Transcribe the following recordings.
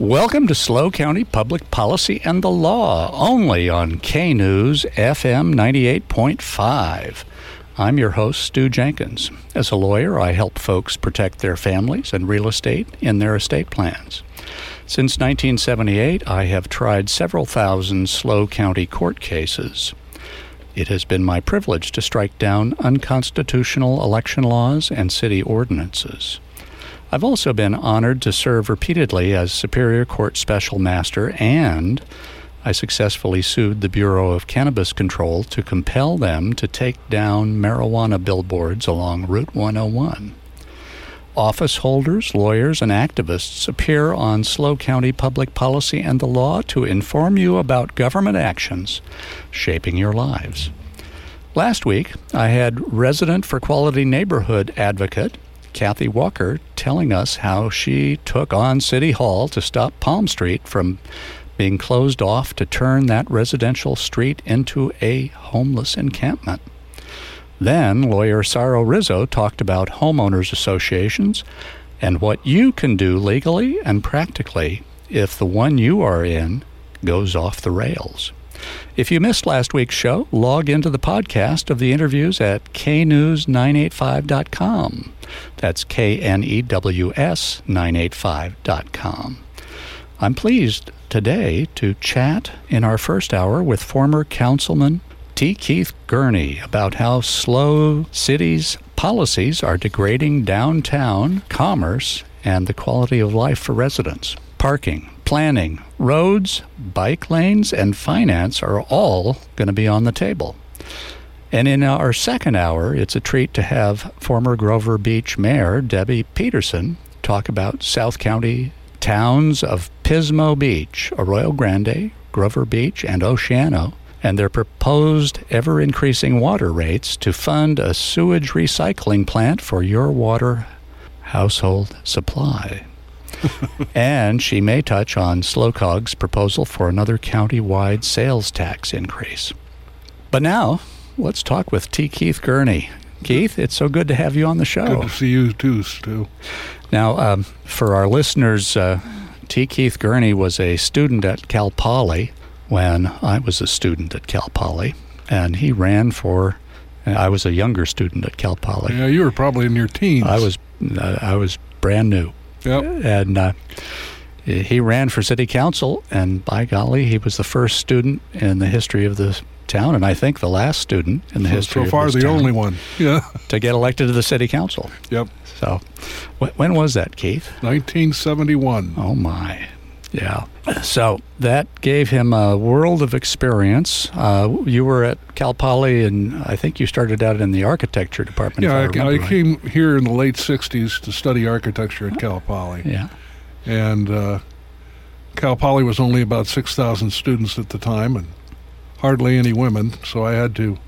Welcome to SLO County Public Policy and the Law, only on K News FM 98.5. I'm your host, Stew Jenkins. As a lawyer, I help folks protect their families and real estate in their estate plans. Since 1978, I have tried several thousand SLO County court cases. It has been my privilege to strike down unconstitutional election laws and city ordinances. I've also been honored to serve repeatedly as Superior Court Special Master, and I successfully sued the Bureau of Cannabis Control to compel them to take down marijuana billboards along Route 101. Office holders, lawyers, and activists appear on SLO County Public Policy and the Law to inform you about government actions shaping your lives. Last week, I had resident for quality neighborhood advocate Kathy Walker telling us how she took on City Hall to stop Palm Street from being closed off to turn that residential street into a homeless encampment. Then lawyer Saro Rizzo talked about homeowners associations and what you can do legally and practically if the one you are in goes off the rails. If you missed last week's show, log into the podcast of the interviews at knews985.com. That's K N E W S 985.com. I'm pleased today to chat in our first hour with former Councilman T. Keith Gurnee about how SLO City's policies are degrading downtown commerce and the quality of life for residents. Parking, planning, roads, bike lanes, and finance are all going to be on the table. And in our second hour, it's a treat to have former Grover Beach Mayor Debbie Peterson talk about South County towns of Pismo Beach, Arroyo Grande, Grover Beach, and Oceano, and their proposed ever increasing water rates to fund a sewage recycling plant for your water household supply. And she may touch on SLOCOG's proposal for another county-wide sales tax increase. But now, let's talk with T. Keith Gurnee. Keith, it's so good to have you on the show. Good to see you too, Stew. Now, um, for our listeners, uh, T. Keith Gurnee was a student at Cal Poly when I was a student at Cal Poly, and he ran for. I was a younger student at Cal Poly. Yeah, you were probably in your teens. I was. Uh, I was brand new. Yep. And uh, he ran for city council, and by golly, he was the first student in the history of the town, and I think the last student in the so, history so far the only one. Yeah. to get elected to the city council. Yep. So, wh- when was that, Keith? 1971. Oh my, yeah. So that gave him a world of experience. Uh, you were at Cal Poly, and I think you started out in the architecture department. Yeah, I, I, I right. came here in the late 60s to study architecture at Cal Poly. Yeah. And uh, Cal Poly was only about 6,000 students at the time and hardly any women, so I had to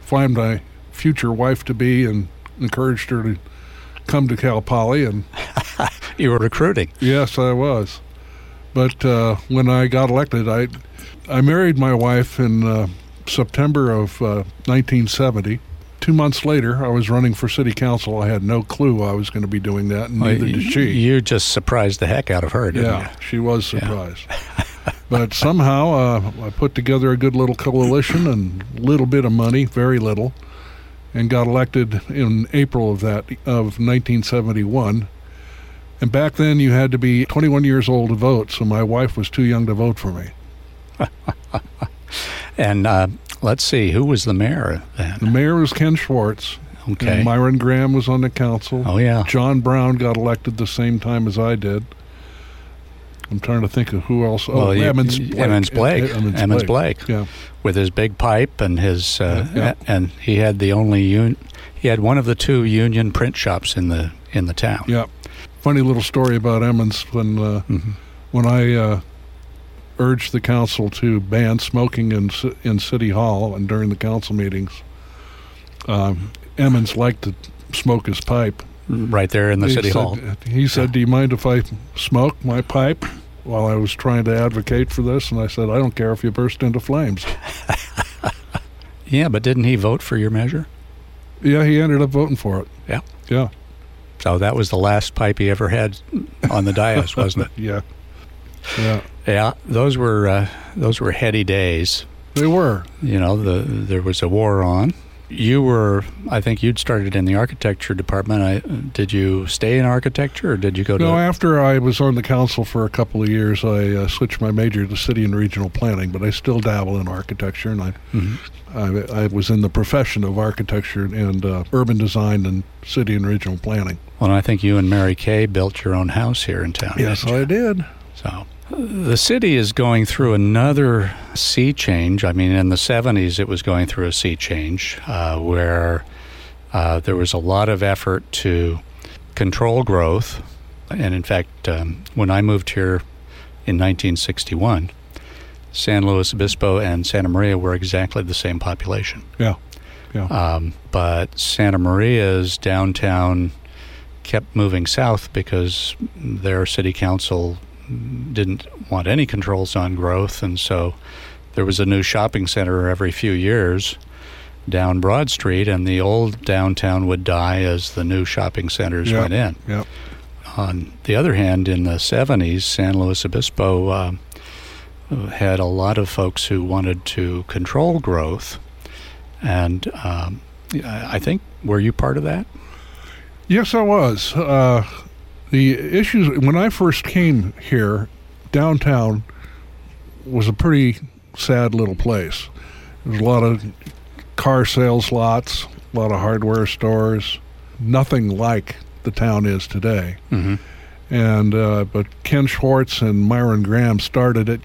find my future wife to be and encouraged her to come to Cal Poly. And You were recruiting. yes, I was. But uh, when I got elected, I I married my wife in uh, September of uh, 1970. Two months later, I was running for city council. I had no clue I was going to be doing that, and neither did she. You just surprised the heck out of her, didn't yeah, she was surprised. but somehow uh, I put together a good little coalition and a little bit of money, very little, and got elected in April of that of 1971. And back then, you had to be 21 years old to vote, so my wife was too young to vote for me. And uh, let's see, who was the mayor The mayor was Ken Schwartz. Okay. Myron Graham was on the council. Oh yeah. John Brown got elected the same time as I did. I'm trying to think of who else. Oh, Well, Emmons Blake. Emmons Blake. Emmons, Emmons Blake. Blake. Yeah. with his big pipe and his uh, Yeah, yeah. and he had the only un- he had one of the two union print shops in the in the town. Yeah. Funny little story about Emmons when uh, Mhm. when I uh, urged the council to ban smoking in in City Hall and during the council meetings. Um, Emmons liked to smoke his pipe. Right there in the he city said, hall. He said, "Do you mind if I smoke my pipe?" While I was trying to advocate for this, and I said, "I don't care if you burst into flames." Yeah, but didn't he vote for your measure? Yeah, he ended up voting for it. Yeah. Yeah, So that was the last pipe he ever had on the dais, wasn't it? yeah, yeah. Yeah, those were uh, those were heady days. They were. You know, the there was a war on. You were, I think, you'd started in the architecture department. I did you stay in architecture, or did you go to? No, after I was on the council for a couple of years, I uh, switched my major to city and regional planning, but I still dabble in architecture, and I Mhm. I, I was in the profession of architecture and uh, urban design and city and regional planning. Well, I think you and Mary Kay built your own house here in town. Yes? I did. So the city is going through another sea change. I mean, in the 70s, it was going through a sea change uh, where uh, there was a lot of effort to control growth. And in fact, um, when I moved here in 1961, San Luis Obispo and Santa Maria were exactly the same population. Yeah, yeah. Um, but Santa Maria's downtown kept moving south because their city council didn't want any controls on growth, and so there was a new shopping center every few years down Broad Street, and the old downtown would die as the new shopping centers Yeah. went in. yeah. On the other hand, in the 70s, San Luis Obispo um, had a lot of folks who wanted to control growth. And um, I I think, were you part of that? Yes, I was. Uh, the issues when I first came here, downtown was a pretty sad little place. There was a lot of car sales lots, a lot of hardware stores, nothing like the town is today. Mm-hmm. And uh, but Ken Schwartz and Myron Graham started it,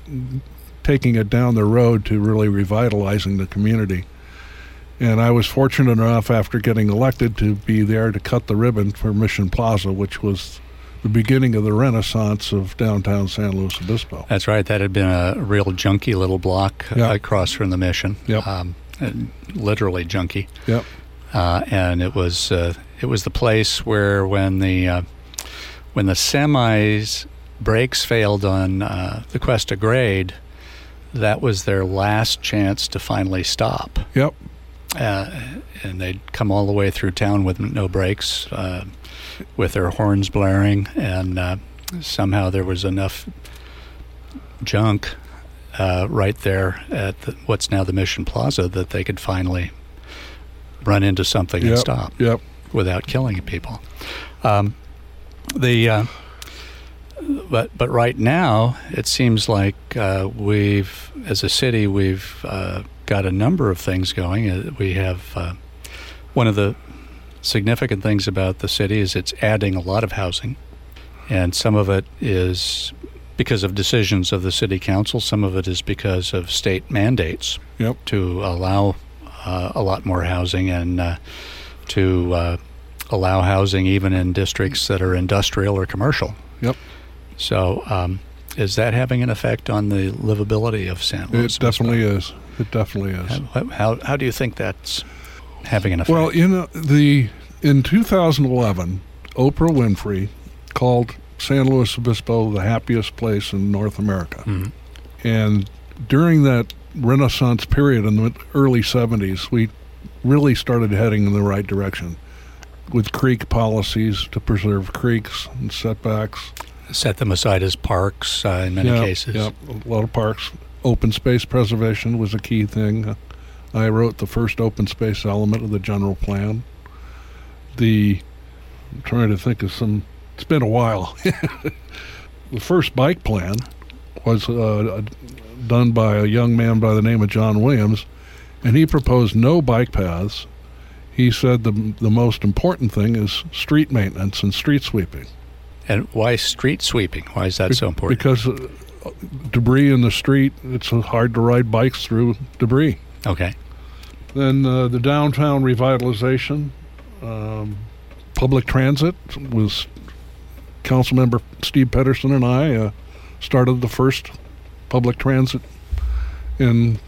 taking it down the road to really revitalizing the community. And I was fortunate enough after getting elected to be there to cut the ribbon for Mission Plaza, which was the beginning of the renaissance of downtown San Luis Obispo. That's right. That had been a real junky little block uh, Yeah. across from the mission. Yep. Um, literally junky. Yep. uh, and it was uh, it was the place where when the uh, when the semis brakes failed on uh, the Cuesta grade, that was their last chance to finally stop. Yep. Uh, and they'd come all the way through town with no brakes, uh, with their horns blaring, and uh, somehow there was enough junk uh, right there at the, what's now the Mission Plaza that they could finally run into something and stop Yep. without killing people. Um, the uh, but but right now it seems like uh, we've as a city we've uh, got a number of things going. Uh, We have uh, one of the significant things about the city is it's adding a lot of housing, and some of it is because of decisions of the city council. Some of it is because of state mandates Yep. to allow uh, a lot more housing and uh, to uh, allow housing even in districts that are industrial or commercial. Yep. So, um, is that having an effect on the livability of San Luis? It definitely is. It definitely is. How, how, how do you think that's having an effect? Well, you know, the in 2011, Oprah Winfrey called San Luis Obispo the happiest place in North America. Mhm. And during that Renaissance period in the early 70s, we really started heading in the right direction with creek policies to preserve creeks and setbacks. Set them aside as parks uh, in many cases. A lot of parks. Open space preservation was a key thing. I wrote the first open space element of the general plan. The I'm trying to think of some. It's been a while. the first bike plan was uh, done by a young man by the name of John Williams, and he proposed no bike paths. He said the the most important thing is street maintenance and street sweeping. And why street sweeping? Why is that so important? Because uh, debris in the street, it's hard to ride bikes through debris. okay. Then uh, the downtown revitalization um, public transit was Councilmember Steve Pedersen and I uh, started the first public transit in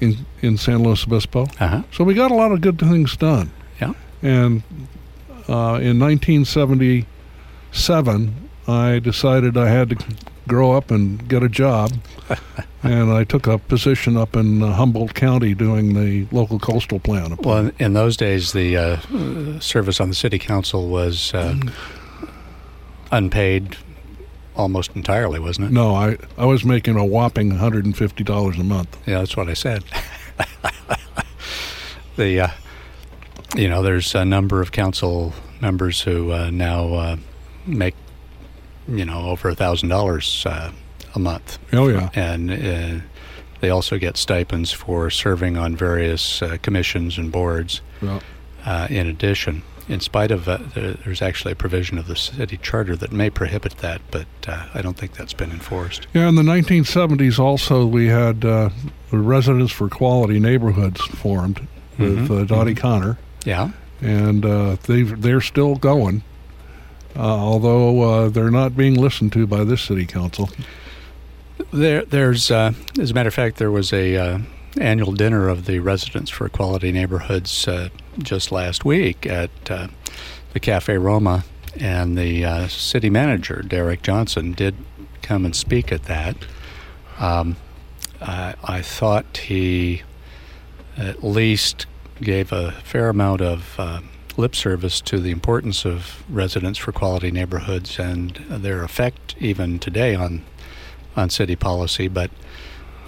in in San Luis Obispo. Uh-huh. So we got a lot of good things done. Yeah. And uh, in 1977, I decided I had to grow up and get a job, and I took a position up in uh, Humboldt County doing the local coastal plan. Well, in- in those days, the uh, service on the city council was uh, unpaid almost entirely, wasn't it? No, I, I was making a whopping $150 a month. Yeah, that's what I said. the, uh, you know, there's a number of council members who uh, now uh, make, you know, over a thousand dollars uh, a month, Oh, yeah. and uh, they also get stipends for serving on various uh, commissions and boards. Yeah. Uh, in addition, in spite of uh, there's actually a provision of the city charter that may prohibit that, but uh, I don't think that's been enforced. Yeah, in the 1970s, also, we had uh, the Residents for Quality Neighborhoods formed with Mhm, uh, Dottie Connor, Yeah. and uh, they they're still going, although uh, they're not being listened to by this city council. There, there's, uh, as a matter of fact, there was a uh, annual dinner of the Residents for Quality Neighborhoods uh, just last week at uh, the Cafe Roma, and the uh, city manager Derek Johnson did come and speak at that. Um, I, I thought he at least gave a fair amount of uh, lip service to the importance of residents for quality neighborhoods and their effect even today on on city policy, but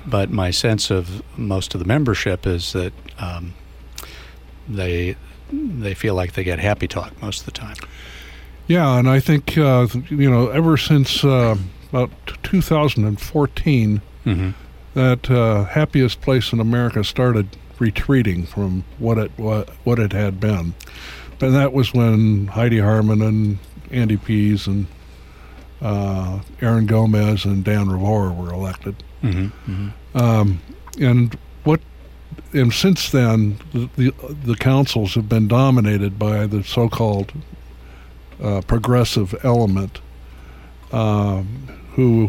but my sense of most of the membership is that um, they they feel like they get happy talk most of the time. Yeah, and I think uh, you know ever since uh, about 2014, Mm-hmm. that uh, happiest place in America started retreating from what it what, what it had been, and that was when Heidi Harmon and Andy Pease and uh, Aaron Gomez and Dan Rivoire were elected. Mm-hmm. Um, and what and since then the, the the councils have been dominated by the so-called uh, progressive element um, who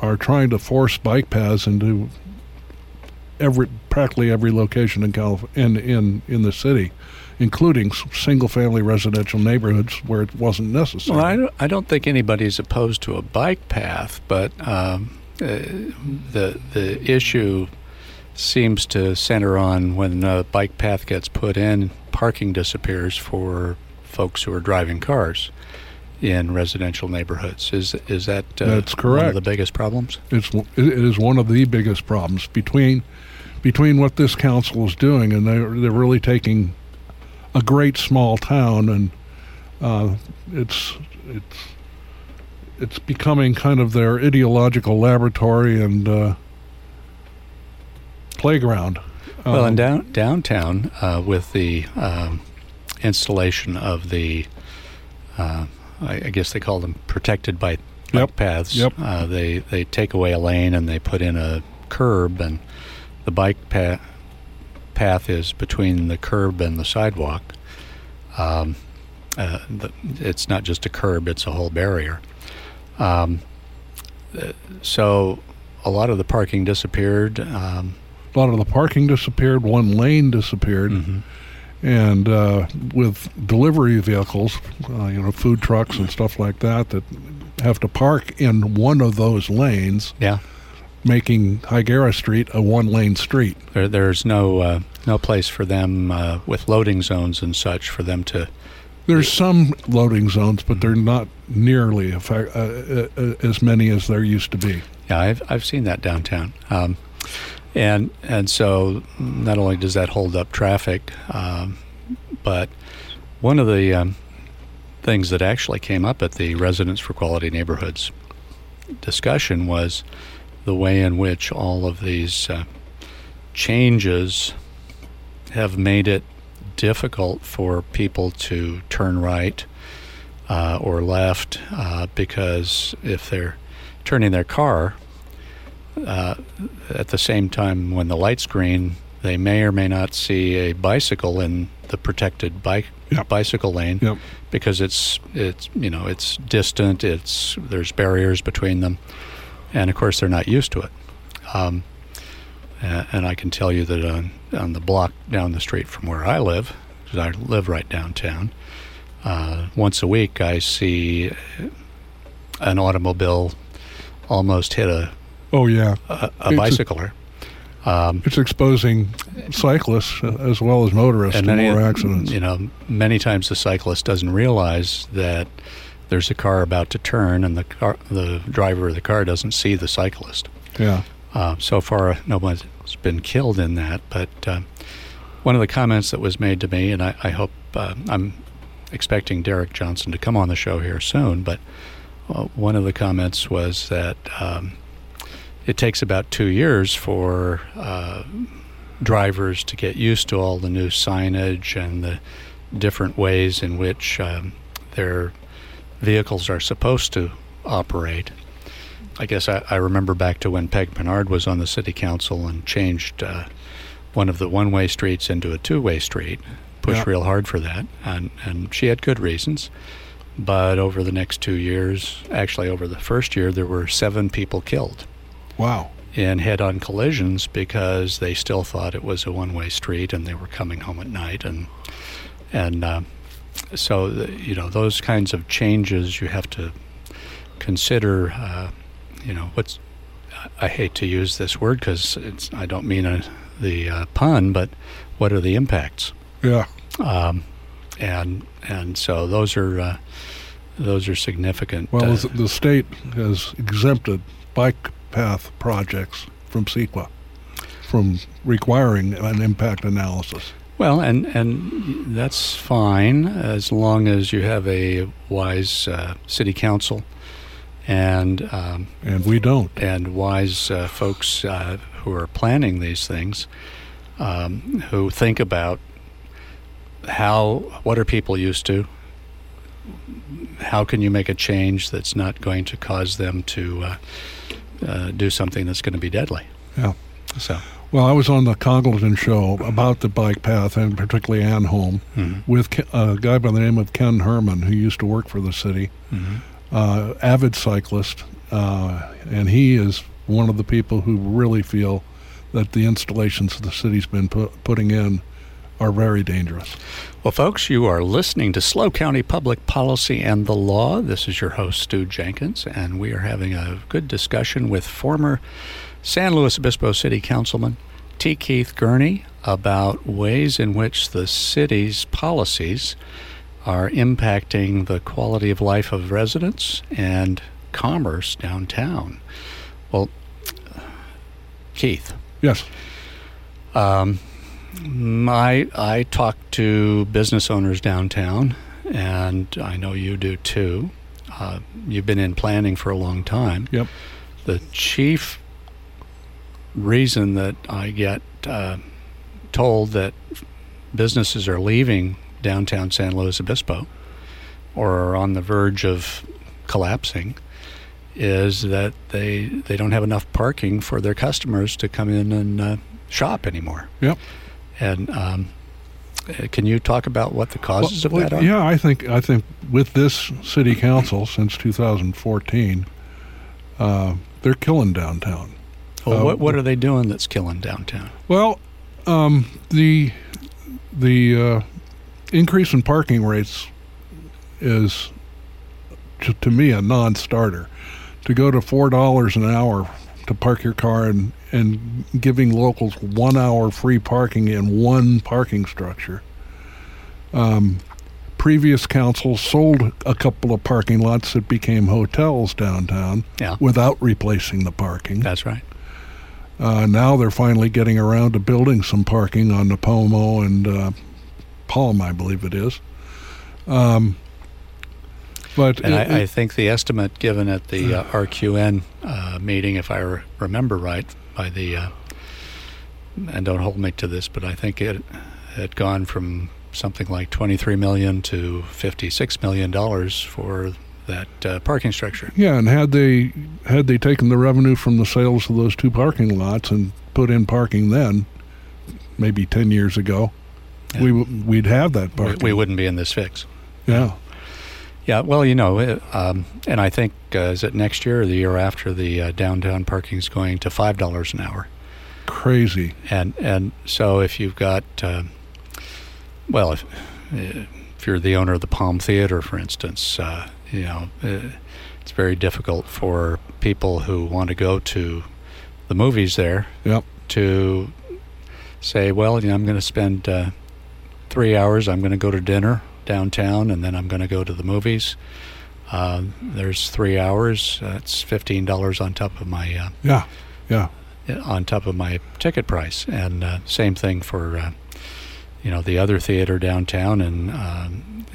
are trying to force bike paths into every practically every location in Calif- in in in the city including single family residential neighborhoods where it wasn't necessary Well, I don't, I don't think anybody's opposed to a bike path, but um, uh, the the issue seems to center on when a bike path gets put in, parking disappears for folks who are driving cars in residential neighborhoods. Is is that uh, That's One of the biggest problems. it's it is one of the biggest problems between between what this council is doing and they're they're really taking a great small town and uh, it's it's it's becoming kind of their ideological laboratory and uh, playground. Well, Um, in down, downtown, uh, with the um, installation of the, uh, I, I guess they call them protected bike, bike Yep. paths. Yep. Uh, they they take away a lane and they put in a curb, and the bike path path is between the curb and the sidewalk. Um, uh, the, it's not just a curb; it's a whole barrier. Um, so, a lot of the parking disappeared. Um, a lot of the parking disappeared. One lane disappeared. mhm. and uh, with delivery vehicles, uh, you know, food trucks and stuff like that, that have to park in one of those lanes, Yeah. Making Higuera Street a one-lane street. There, there's no uh, no place for them uh, with loading zones and such for them to. There's some loading zones, but they're not nearly effect, uh, uh, as many as there used to be. Yeah, I've I've seen that downtown, um, and and so not only does that hold up traffic, um, but one of the um, things that actually came up at the Residents for Quality Neighborhoods discussion was the way in which all of these uh, changes have made it difficult for people to turn right uh, or left uh, because if they're turning their car uh, at the same time when the light's green, they may or may not see a bicycle in the protected bike Yep. bicycle lane Yep. because it's it's you know it's distant. It's there's barriers between them, and of course they're not used to it. Um, and I can tell you that on, on the block down the street from where I live, because I live right downtown, uh, once a week I see an automobile almost hit a, Oh yeah, a, It's a a- bicycler. Um, it's exposing cyclists uh, as well as motorists to many, more accidents. you know, many times the cyclist doesn't realize that there's a car about to turn, and the car, the driver of the car doesn't see the cyclist. Yeah. Uh, so far, no one's been killed in that. But uh, one of the comments that was made to me, and I, I hope uh, I'm expecting Derek Johnson to come on the show here soon, but uh, one of the comments was that um, it takes about two years for uh, drivers to get used to all the new signage and the different ways in which um, their vehicles are supposed to operate. I guess I, I remember back to when Peg Pinard was on the city council and changed uh, one of the one-way streets into a two-way street. Pushed real hard for that, and and she had good reasons. But over the next two years, actually over the first year, there were seven people killed Wow. in head-on collisions because they still thought it was a one-way street and they were coming home at night and and uh, so you know those kinds of changes you have to consider. Uh, you know what's I hate to use this word because it's I don't mean a, the uh, pun, but what are the impacts? Yeah. Um, and and so those are uh, those are significant. Well, uh, the- the state has exempted bike path projects from CEQA, from requiring an impact analysis. Well, and and that's fine as long as you have a wise uh, city council and um, And we don't. and wise uh, folks uh, who are planning these things, um, who think about how what are people used to. How can you make a change that's not going to cause them to uh, uh, do something that's going to be deadly? Yeah. So, Well, I was on the Congalton show about the bike path and particularly Anholm mhm, with a guy by the name of Ken Herman who used to work for the city, mhm. uh, avid cyclist, uh, and he is one of the people who really feel that the installations the city's been pu- putting in are very dangerous. Well, folks, you are listening to SLO County Public Policy and the Law. This is your host, Stew Jenkins, and we are having a good discussion with former San Luis Obispo City Councilman T. Keith Gurnee about ways in which the city's policies are impacting the quality of life of residents and commerce downtown. Well, Keith, Yes. um, I I talk to business owners downtown, and I know you do too. Uh, you've been in planning for a long time. Yep. The chief reason that I get uh, told that businesses are leaving downtown San Luis Obispo or are on the verge of collapsing is that they they don't have enough parking for their customers to come in and uh, shop anymore. Yep. And um, uh, can you talk about what the causes Well, of that well, are? Yeah, I think I think with this city council since 2014, uh, they're killing downtown. Well, what what are they doing that's killing downtown? Well, um, the the uh, increase in parking rates is to, to me a non-starter. To go to four dollars an hour to park your car and and giving locals one hour free parking in one parking structure. Um, previous councils sold a couple of parking lots that became hotels downtown Yeah, without replacing the parking. that's right. Uh, now they're finally getting around to building some parking on the Pomo and uh, Palm, I believe it is. Um, but And it- I, I think the estimate given at the uh, RQN uh, meeting, if I re- remember right, by the uh, and don't hold me to this, but I think it had gone from something like 23 million to 56 million dollars for that uh, parking structure. yeah, and had they had they taken the revenue from the sales of those two parking lots and put in parking then, maybe ten years ago, we w- we'd have that parking. We wouldn't be in this fix. yeah. Yeah, well, you know, um, and I think uh, is it next year or the year after the uh, downtown parking is going to five dollars an hour, Crazy. and and so if you've got, uh, well, if if you're the owner of the Palm Theater, for instance, uh, you know, uh, it's very difficult for people who want to go to the movies there Yep. to say, well, you know, I'm going to spend uh, three hours. I'm going to go to dinner downtown, and then I'm going to go to the movies. Uh, there's three hours. That's fifteen dollars on top of my uh, Yeah. Yeah. on top of my ticket price, and uh, same thing for uh, you know the other theater downtown. And um,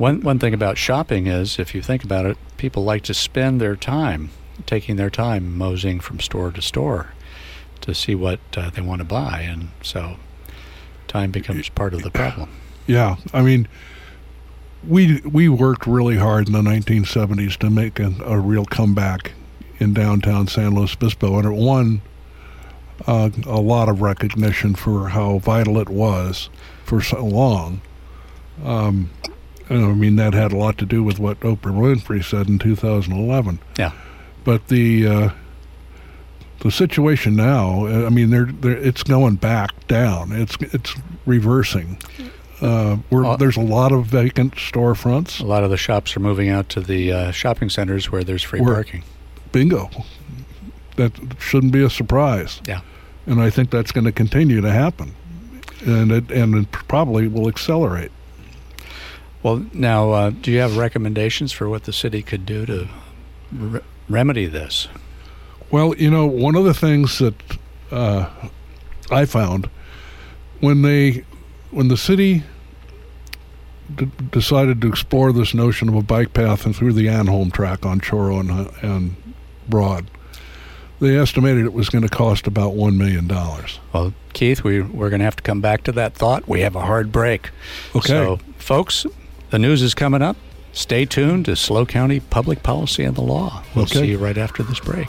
one one thing about shopping is, if you think about it, people like to spend their time taking their time moseying from store to store to see what uh, they want to buy, and so time becomes part of the problem. Yeah, I mean, we we worked really hard in the 1970s to make a, a real comeback in downtown San Luis Obispo, and it won uh, a lot of recognition for how vital it was for so long. Um, I mean, that had a lot to do with what Oprah Winfrey said in 2011. Yeah. But the uh, the situation now, uh, I mean, they're, they're, it's going back down. It's it's reversing. Uh, we're, Uh, there's a lot of vacant storefronts. A lot of the shops are moving out to the uh, shopping centers where there's free Where- parking. Bingo. That shouldn't be a surprise. Yeah. And I think that's going to continue to happen, and it and it probably will accelerate. Well, now, uh, do you have recommendations for what the city could do to re- remedy this? Well, you know, one of the things that uh, I found when they, when the city d- decided to explore this notion of a bike path and through the Anholm track on Chorro and, and Broad, they estimated it was going to cost about one million dollars. Well, Keith, we, we're going to have to come back to that thought. We have a hard break. Okay. So, folks, the news is coming up. Stay tuned to SLO County Public Policy and the Law. We'll Okay. see you right after this break.